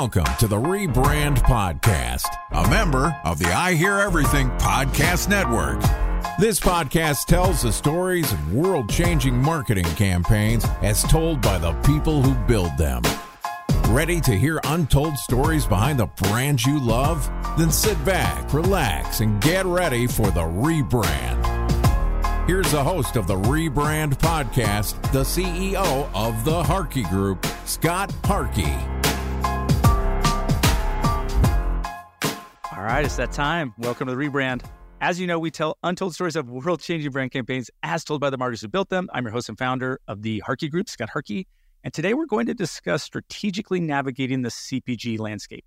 Welcome to the Rebrand Podcast, a member of the I Hear Everything Podcast Network. This podcast tells the stories of world changing marketing campaigns as told by the people who build them. Ready to hear untold stories behind the brands you love? Then sit back, relax, and get ready for the rebrand. Here's the host of the Rebrand Podcast, the CEO of the Harkey Group, Scott Harkey. All right, it's that time. Welcome to the rebrand. As you know, we tell untold stories of world changing brand campaigns as told by the marketers who built them. I'm your host and founder of the Harkey Group, Scott Harkey. And today we're going to discuss strategically navigating the CPG landscape.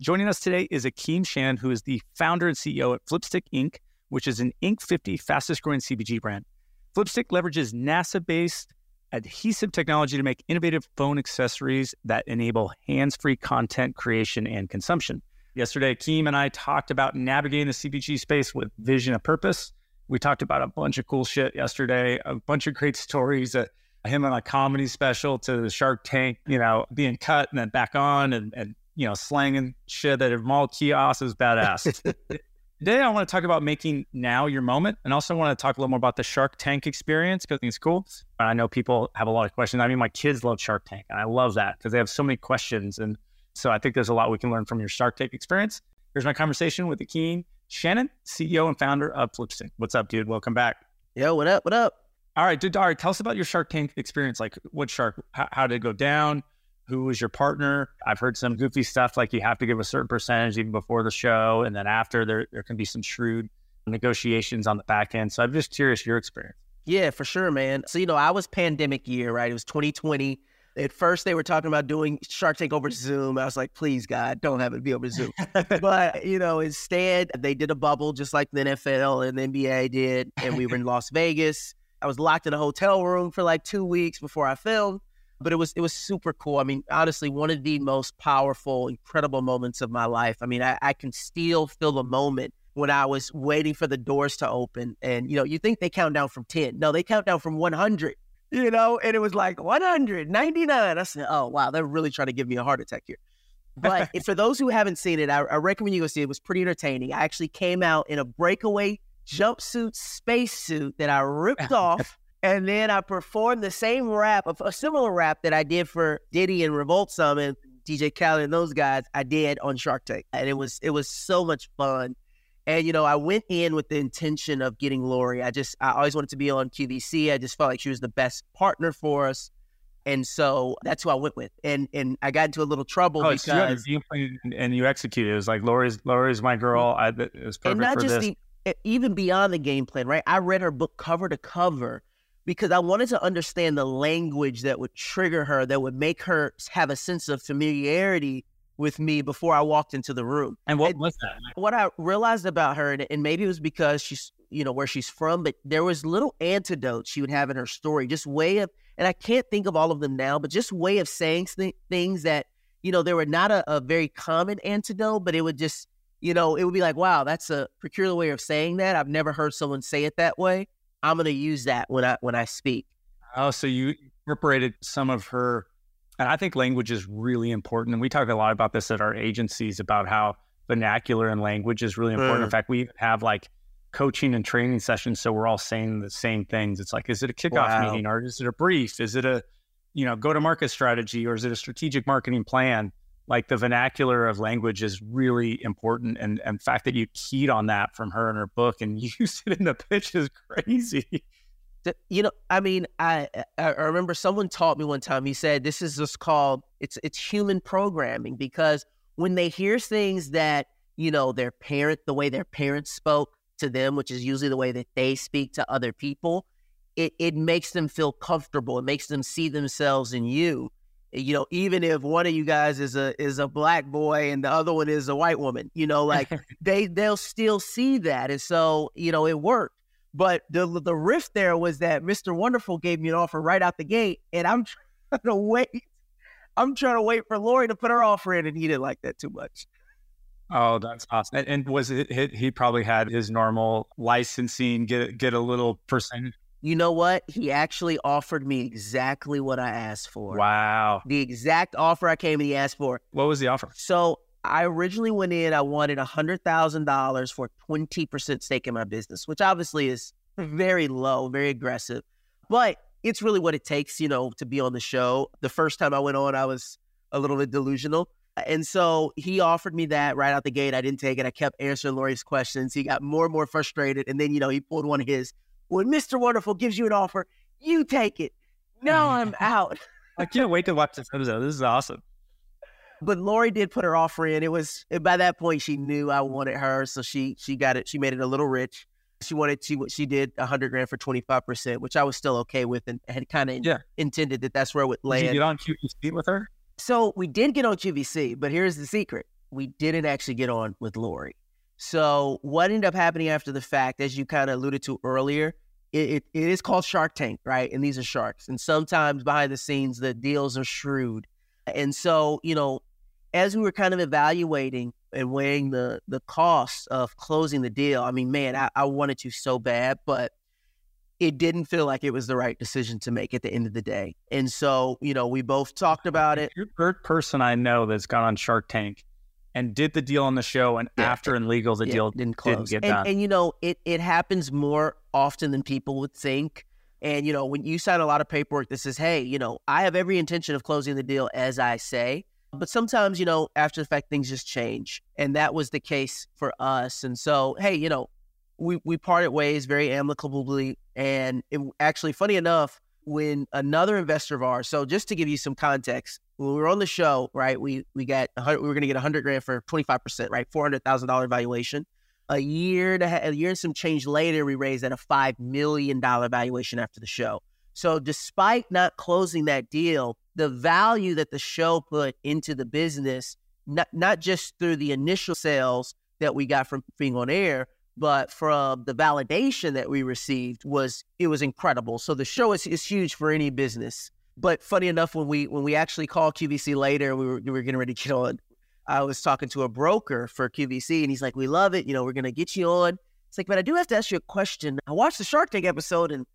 Joining us today is Akeem Shannon, who is the founder and CEO at Flipstik Inc., which is an Inc. 50 fastest growing CPG brand. Flipstik leverages NASA based adhesive technology to make innovative phone accessories that enable hands free content creation and consumption. Yesterday, Keem and I talked about navigating the CPG space with vision and purpose. We talked about a bunch of cool shit yesterday, a bunch of great stories. Uh, him on a comedy special to the Shark Tank, you know, being cut and then back on and, and you know, slanging shit that at mall kiosk is badass. Today, I want to talk about making now your moment. And also want to talk a little more about the Shark Tank experience because I think it's cool. And I know people have a lot of questions. I mean, my kids love Shark Tank and I love that because they have so many questions. And so I think there's a lot we can learn from your Shark Tank experience. Here's my conversation with Akeem Shannon, CEO and founder of Flipstik. What's up, dude? Welcome back. Yo, what up? What up? All right, dude. All right, tell us about your Shark Tank experience. Like, what Shark? How, how did it go down? Who was your partner? I've heard some goofy stuff like you have to give a certain percentage even before the show, and then after there there can be some shrewd negotiations on the back end. So I'm just curious your experience. Yeah, for sure, man. So you know, I was pandemic year, right? It was 2020. At first, they were talking about doing Shark Tank over Zoom. I was like, please, God, don't have it be over Zoom. but, you know, instead, they did a bubble just like the NFL and the NBA did. And we were in Las Vegas. I was locked in a hotel room for like two weeks before I filmed. But it was it was super cool. I mean, honestly, one of the most powerful, incredible moments of my life. I mean, I, I can still feel the moment when I was waiting for the doors to open. And, you know, you think they count down from 10. No, they count down from 100 you know, and it was like 199. I said, oh, wow, they're really trying to give me a heart attack here. But for those who haven't seen it, I, I, recommend you go see it. It was pretty entertaining. I actually came out in a breakaway jumpsuit spacesuit that I ripped off. And then I performed the same rap, a similar rap that I did for Diddy and Revolt Summit, DJ Khaled and those guys. I did on Shark Tank, and it was it was so much fun. And, you know, I went in with the intention of getting Lori. I just, I always wanted to be on QVC. I just felt like she was the best partner for us. And so that's who I went with. And and I got into a little trouble oh, because. You and you executed. It was like, Lori's, Lori's my girl. I, it was perfect and not for just this. The, even beyond the game plan, right? I read her book cover to cover because I wanted to understand the language that would trigger her, that would make her have a sense of familiarity with me before I walked into the room. And what and was that? What I realized about her, and maybe it was because she's, you know, where she's from, but there was little antidotes she would have in her story, just way of, and I can't think of all of them now, but just way of saying th- things that, you know, they were not a, a very common antidote, but it would just, you know, it would be like, wow, that's a peculiar way of saying that. I've never heard someone say it that way. I'm going to use that when I when I speak. Oh, so you incorporated some of her and I think language is really important. And we talk a lot about this at our agencies about how vernacular and language is really important. Mm. In fact, we have like coaching and training sessions. So we're all saying the same things. It's like, is it a kickoff wow. meeting or is it a brief? Is it a, you know, go to market strategy or is it a strategic marketing plan? Like the vernacular of language is really important. And, and fact that you keyed on that from her in her book and used it in the pitch is crazy you know, I mean, I I remember someone taught me one time. He said this is just called it's it's human programming because when they hear things that you know their parent the way their parents spoke to them, which is usually the way that they speak to other people, it it makes them feel comfortable. It makes them see themselves in you. You know, even if one of you guys is a is a black boy and the other one is a white woman, you know, like they they'll still see that, and so you know it worked. But the the rift there was that Mr. Wonderful gave me an offer right out the gate, and I'm trying to wait. I'm trying to wait for Lori to put her offer in, and he didn't like that too much. Oh, that's awesome! And, and was it he probably had his normal licensing get get a little percentage? You know what? He actually offered me exactly what I asked for. Wow! The exact offer I came and he asked for. What was the offer? So I originally went in, I wanted $100,000 for 20% stake in my business, which obviously is very low, very aggressive. But it's really what it takes, you know, to be on the show. The first time I went on, I was a little bit delusional. And so he offered me that right out the gate. I didn't take it. I kept answering Lori's questions. He got more and more frustrated. And then, you know, he pulled one of his, when Mr. Wonderful gives you an offer, you take it. No, I'm out. I can't wait to watch this episode. This is awesome. But Lori did put her offer in. It was by that point she knew I wanted her, so she she got it. She made it a little rich. She wanted she she did a hundred grand for twenty five percent, which I was still okay with, and had kind of yeah. intended that that's where it would land. Did you get on QVC with her? So we did get on QVC, but here's the secret: we didn't actually get on with Lori. So what ended up happening after the fact, as you kind of alluded to earlier, it, it, it is called Shark Tank, right? And these are sharks, and sometimes behind the scenes the deals are shrewd. And so, you know, as we were kind of evaluating and weighing the the cost of closing the deal, I mean, man, I, I wanted to so bad, but it didn't feel like it was the right decision to make at the end of the day. And so, you know, we both talked about it. You're the third person I know that's gone on Shark Tank and did the deal on the show, and yeah, after in legal, the yeah, deal didn't, close. didn't get and, done. And you know, it it happens more often than people would think. And you know, when you sign a lot of paperwork that says, "Hey, you know, I have every intention of closing the deal as I say," But sometimes, you know, after the fact, things just change. And that was the case for us. And so, hey, you know, we, we parted ways very amicably. And it, actually, funny enough, when another investor of ours, so just to give you some context, when we were on the show, right, we we got we were going to get 100 grand for 25%, right, $400,000 valuation. A year and a, a year and some change later, we raised at a $5 million valuation after the show. So despite not closing that deal, the value that the show put into the business, not, not just through the initial sales that we got from being on air, but from the validation that we received was it was incredible. So the show is, is huge for any business. But funny enough, when we when we actually called QVC later, we were we were getting ready to get on. I was talking to a broker for QVC, and he's like, "We love it. You know, we're gonna get you on." It's like, but I do have to ask you a question. I watched the Shark Tank episode, and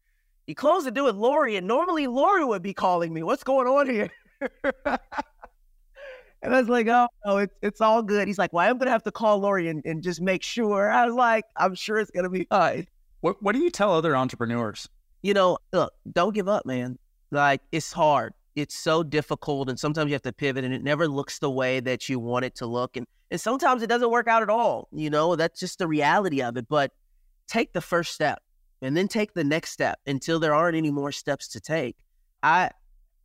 he closed the deal with Lori, and normally Lori would be calling me. What's going on here? and I was like, oh, oh it's, it's all good. He's like, well, I'm going to have to call Lori and, and just make sure. I was like, I'm sure it's going to be fine. What, what do you tell other entrepreneurs? You know, look, don't give up, man. Like, it's hard. It's so difficult. And sometimes you have to pivot, and it never looks the way that you want it to look. And, and sometimes it doesn't work out at all. You know, that's just the reality of it. But take the first step and then take the next step until there aren't any more steps to take. I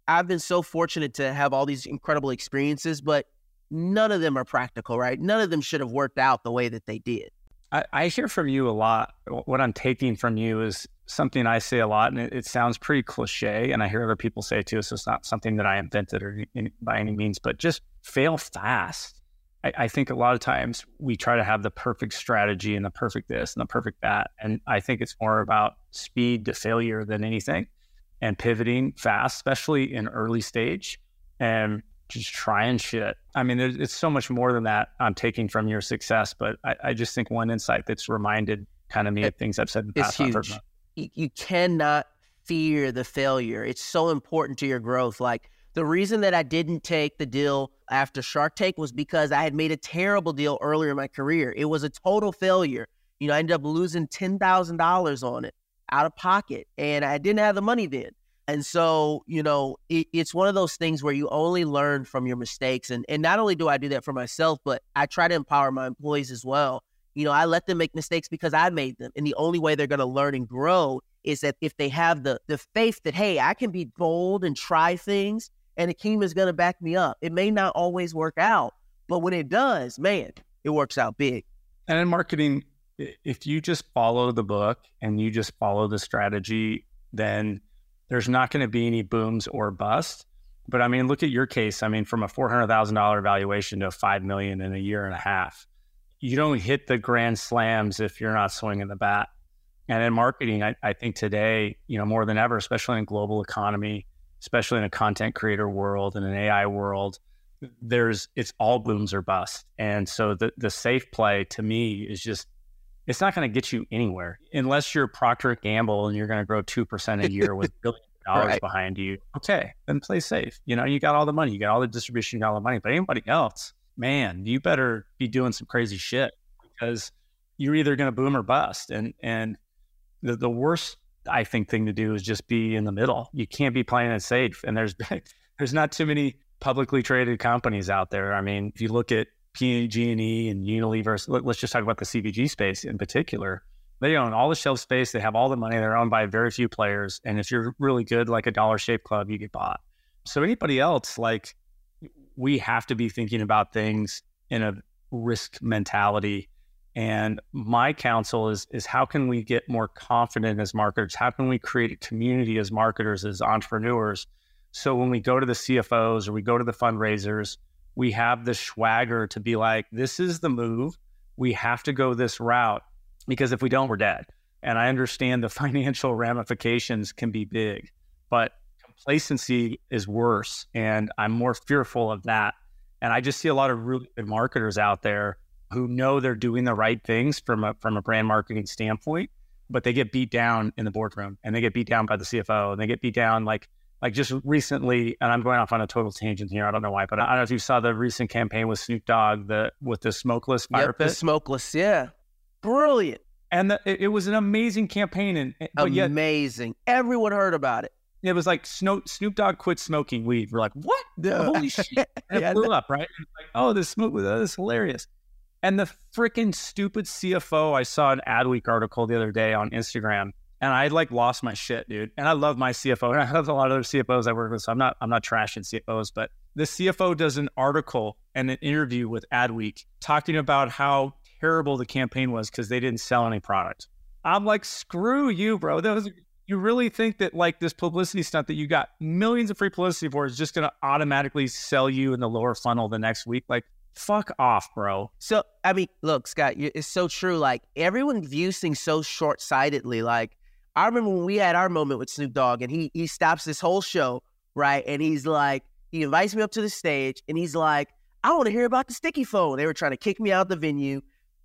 I've been so fortunate to have all these incredible experiences, but none of them are practical, right? None of them should have worked out the way that they did. I, I hear from you a lot. What I'm taking from you is something I say a lot, and it, it, sounds pretty cliche, and I hear other people say too. So it's not something that I invented or by any means, but just fail fast. I, I, think a lot of times we try to have the perfect strategy and the perfect this and the perfect that. And I think it's more about speed to failure than anything and pivoting fast, especially in early stage and just trying shit. I mean, it's so much more than that I'm taking from your success, but I, I just think one insight that's reminded kind of me it, of things I've said in the past. Huge. You cannot fear the failure. It's so important to your growth. Like the reason that I didn't take the deal after Shark Tank was because I had made a terrible deal earlier in my career. It was a total failure. You know, I ended up losing $10,000 on it out of pocket, and I didn't have the money then. And so, you know, it, it's one of those things where you only learn from your mistakes. And, and not only do I do that for myself, but I try to empower my employees as well. You know, I let them make mistakes because I made them. And the only way they're going to learn and grow is that if they have the the faith that, hey, I can be bold and try things and Akeem is going to back me up. It may not always work out, but when it does, man, it works out big. And in marketing, if you just follow the book and you just follow the strategy, then there's not going to be any booms or busts. But I mean, look at your case. I mean, from a four hundred thousand dollar valuation to five million in a year and a half, you don't hit the grand slams if you're not swinging the bat. And in marketing, I, I think today, you know, more than ever, especially in global economy, especially in a content creator world and an AI world, there's it's all booms or bust. And so the the safe play to me is just it's not going to get you anywhere unless you're Procter Gamble and you're going to grow two percent a year with billions of dollars right. behind you. Okay, then play safe. You know, you got all the money, you got all the distribution, you got all the money. But anybody else, man, you better be doing some crazy shit because you're either going to boom or bust. And and the, the worst I think thing to do is just be in the middle. You can't be playing it safe. And there's there's not too many publicly traded companies out there. I mean, if you look at PG&E and Unilever, let's just talk about the CPG space in particular. They own all the shelf space. They have all the money. They're owned by very few players. And if you're really good, like a Dollar Shave Club, you get bought. So anybody else, like we have to be thinking about things in a risk mentality and my counsel is is how can we get more confident as marketers? How can we create a community as marketers, as entrepreneurs? So when we go to the CFOs or we go to the fundraisers, we have the swagger to be like, this is the move. We have to go this route because if we don't, we're dead. And I understand the financial ramifications can be big, but complacency is worse. And I'm more fearful of that. And I just see a lot of really good marketers out there who know they're doing the right things from a from a brand marketing standpoint, but they get beat down in the boardroom and they get beat down by the CFO and they get beat down like like just recently, and I'm going off on a total tangent here. I don't know why, but I don't know if you saw the recent campaign with Snoop Dogg, the with the smokeless fire yep, pit. The smokeless, yeah, brilliant. And the, it, it, was an amazing campaign, and amazing. Everyone heard about it. It was like Snoop, Snoop Dogg quit smoking weed. We're like, what? Holy shit! And it blew up, right? Like, oh, this smoke was this hilarious. And the freaking stupid CFO, I saw an Adweek article the other day on Instagram, and I like lost my shit, dude. And I love my CFO, and I have a lot of other CFOs I work with, so I'm not I'm not trashing CFOs, but the CFO does an article and an interview with Adweek talking about how terrible the campaign was because they didn't sell any product. I'm like, screw you, bro. That was you really think that like this publicity stunt that you got millions of free publicity for is just going to automatically sell you in the lower funnel the next week? Like, fuck off, bro. So, I mean, look, Scott, it's so true. Like, everyone views things so short sightedly. Like, I remember when we had our moment with Snoop Dogg and he, he stops this whole show, right? And he's like, he invites me up to the stage and he's like, I want to hear about the sticky phone. They were trying to kick me out of the venue.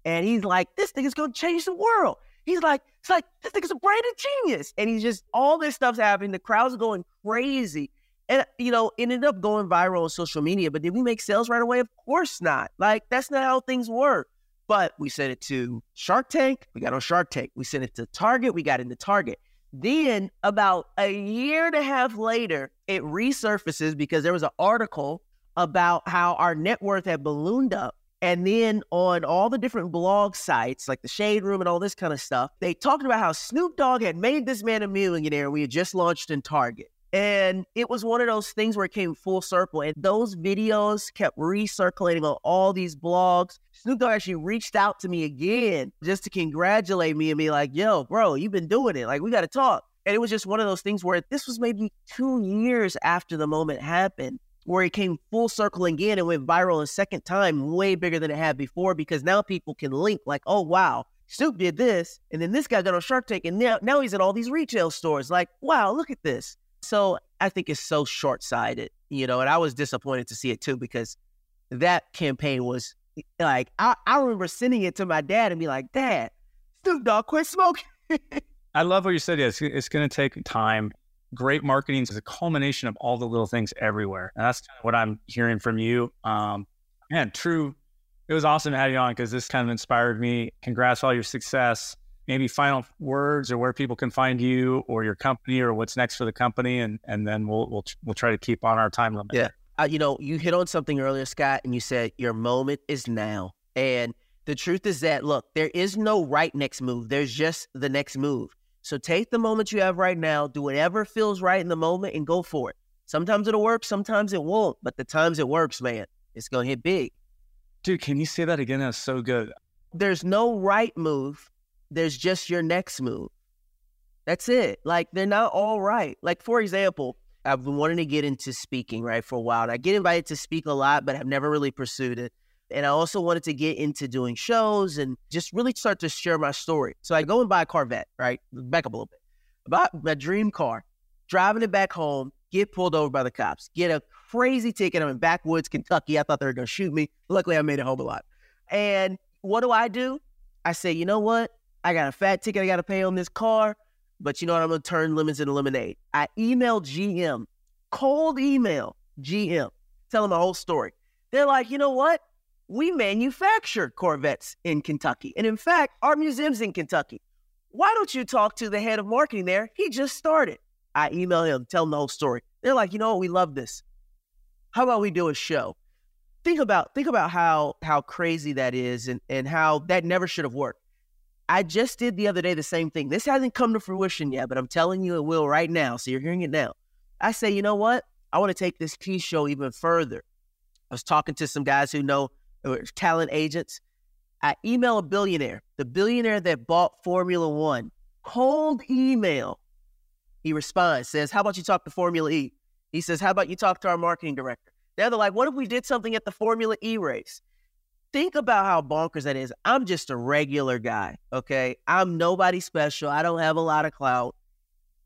And he's like, this thing is going to change the world. He's like, it's like, this thing is a brand of genius. And he's just, all this stuff's happening. The crowd's going crazy. And, uh, you know, it ended up going viral on social media, but did we make sales right away? Of course not. Like, that's not how things work. But we sent it to Shark Tank. We got on Shark Tank. We sent it to Target. We got into Target. Then, about a year and a half later, it resurfaces because there was an article about how our net worth had ballooned up. And then on all the different blog sites, like the Shade Room and all this kind of stuff, they talked about how Snoop Dogg had made this man a millionaire. We had just launched in Target. And it was one of those things where it came full circle. And those videos kept recirculating on all these blogs. Snoop Dogg actually reached out to me again just to congratulate me and be like, yo, bro, you've been doing it. Like, we got to talk. And it was just one of those things where this was maybe two years after the moment happened, where it came full circle again and went viral a second time, way bigger than it had before, because now people can link, like, oh, wow, Snoop did this. And then this guy got on Shark Tank, and now, now he's in all these retail stores. Like, wow, look at this. So I think it's so short sighted, you know, and I was disappointed to see it too because that campaign was like, I, I remember sending it to my dad and be like, Dad, Snoop Dogg quit smoking. I love what you said. Yeah, it's, it's going to take time. Great marketing is a culmination of all the little things everywhere. And that's kind of what I'm hearing from you. Um, man, true. It was awesome to have you on because this kind of inspired me. Congrats on all your success maybe final words or where people can find you or your company or what's next for the company, and and then we'll we'll we'll try to keep on our time limit. Yeah, uh, you know, you hit on something earlier, Scott, and you said your moment is now, and the truth is that look, there is no right next move. There's just the next move. So take the moment you have right now, do whatever feels right in the moment, and go for it. Sometimes it'll work, sometimes it won't, but the times it works, man, it's gonna hit big. Dude, can you say that again? That's so good. There's no right move there's just your next move. That's it. Like they're not all right. Like for example, I've been wanting to get into speaking, right, for a while. And I get invited to speak a lot, but I've never really pursued it. And I also wanted to get into doing shows and just really start to share my story. So I go and buy a Corvette, right? Back up a little bit. About my dream car, driving it back home, get pulled over by the cops, get a crazy ticket. I'm in backwoods, Kentucky. I thought they were going to shoot me. Luckily, I made it home a lot. And what do I do? I say, you know what? I got a fat ticket I got to pay on this car, but you know what? I'm going to turn lemons into lemonade. I emailed GM, cold email GM, tell them the whole story. They're like, you know what? We manufacture Corvettes in Kentucky. And in fact, our museum's in Kentucky. Why don't you talk to the head of marketing there? He just started. I email him, tell him the whole story. They're like, you know what? We love this. How about we do a show? Think about think about how how crazy that is and, and how that never should have worked. I just did the other day the same thing. This hasn't come to fruition yet, but I'm telling you it will right now. So you're hearing it now. I say, you know what? I want to take this key show even further. I was talking to some guys who know talent agents. I email a billionaire, the billionaire that bought Formula One, cold email. He responds, says, How about you talk to Formula E? He says, How about you talk to our marketing director? Now They're like, What if we did something at the Formula E race? Think about how bonkers that is. I'm just a regular guy, okay? I'm nobody special. I don't have a lot of clout.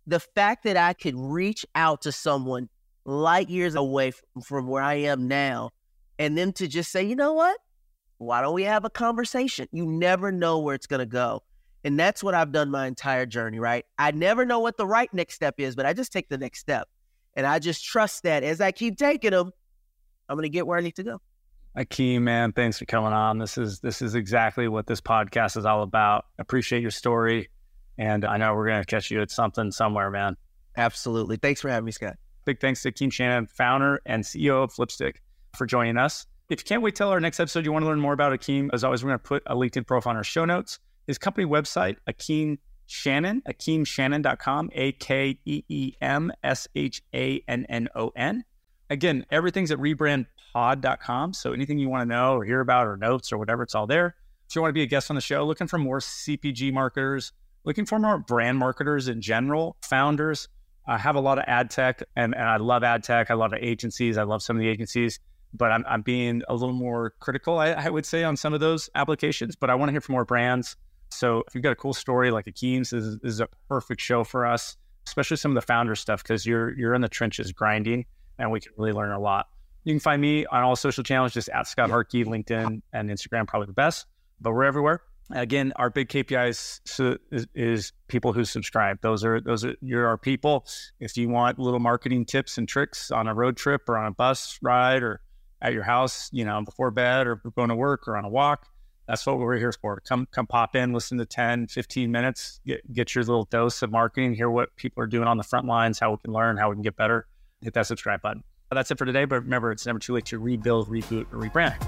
The fact that I could reach out to someone light years away from, from where I am now and them to just say, you know what? Why don't we have a conversation? You never know where it's going to go. And that's what I've done my entire journey, right? I never know what the right next step is, but I just take the next step. And I just trust that as I keep taking them, I'm going to get where I need to go. Akeem, man, thanks for coming on. This is this is exactly what this podcast is all about. Appreciate your story, and I know we're going to catch you at something somewhere, man. Absolutely. Thanks for having me, Scott. Big thanks to Akeem Shannon, founder and CEO of Flipstik, for joining us. If you can't wait till our next episode, you want to learn more about Akeem, as always, we're going to put a LinkedIn profile on our show notes. His company website, Akeem Shannon, akeemshannon.com, A K E E M S H A N N O N. Again, everything's at rebrandpod.com. So anything you want to know or hear about or notes or whatever, it's all there. If you want to be a guest on the show, looking for more CPG marketers, looking for more brand marketers in general, founders. I have a lot of ad tech and, and I love ad tech. I love agencies. I love some of the agencies but I'm, I'm being a little more critical, I, I, would say, on some of those applications. But I want to hear from more brands. So if you've got a cool story like Akeem's, this is, this is a perfect show for us, especially some of the founder stuff because you're you're in the trenches grinding, and we can really learn a lot. You can find me on all social channels, just at Scott Harkey, LinkedIn and Instagram, probably the best. But we're everywhere. Again, our big KPIs is, is, people who subscribe. Those are those are you're our people. If you want little marketing tips and tricks on a road trip or on a bus ride or at your house, you know, before bed or going to work or on a walk. That's what we're here for. Come come pop in, listen to 10, 15 minutes, get, get your little dose of marketing, hear what people are doing on the front lines, how we can learn, how we can get better. Hit that subscribe button. That's it for today. But remember, it's never too late to rebuild, reboot, or rebrand.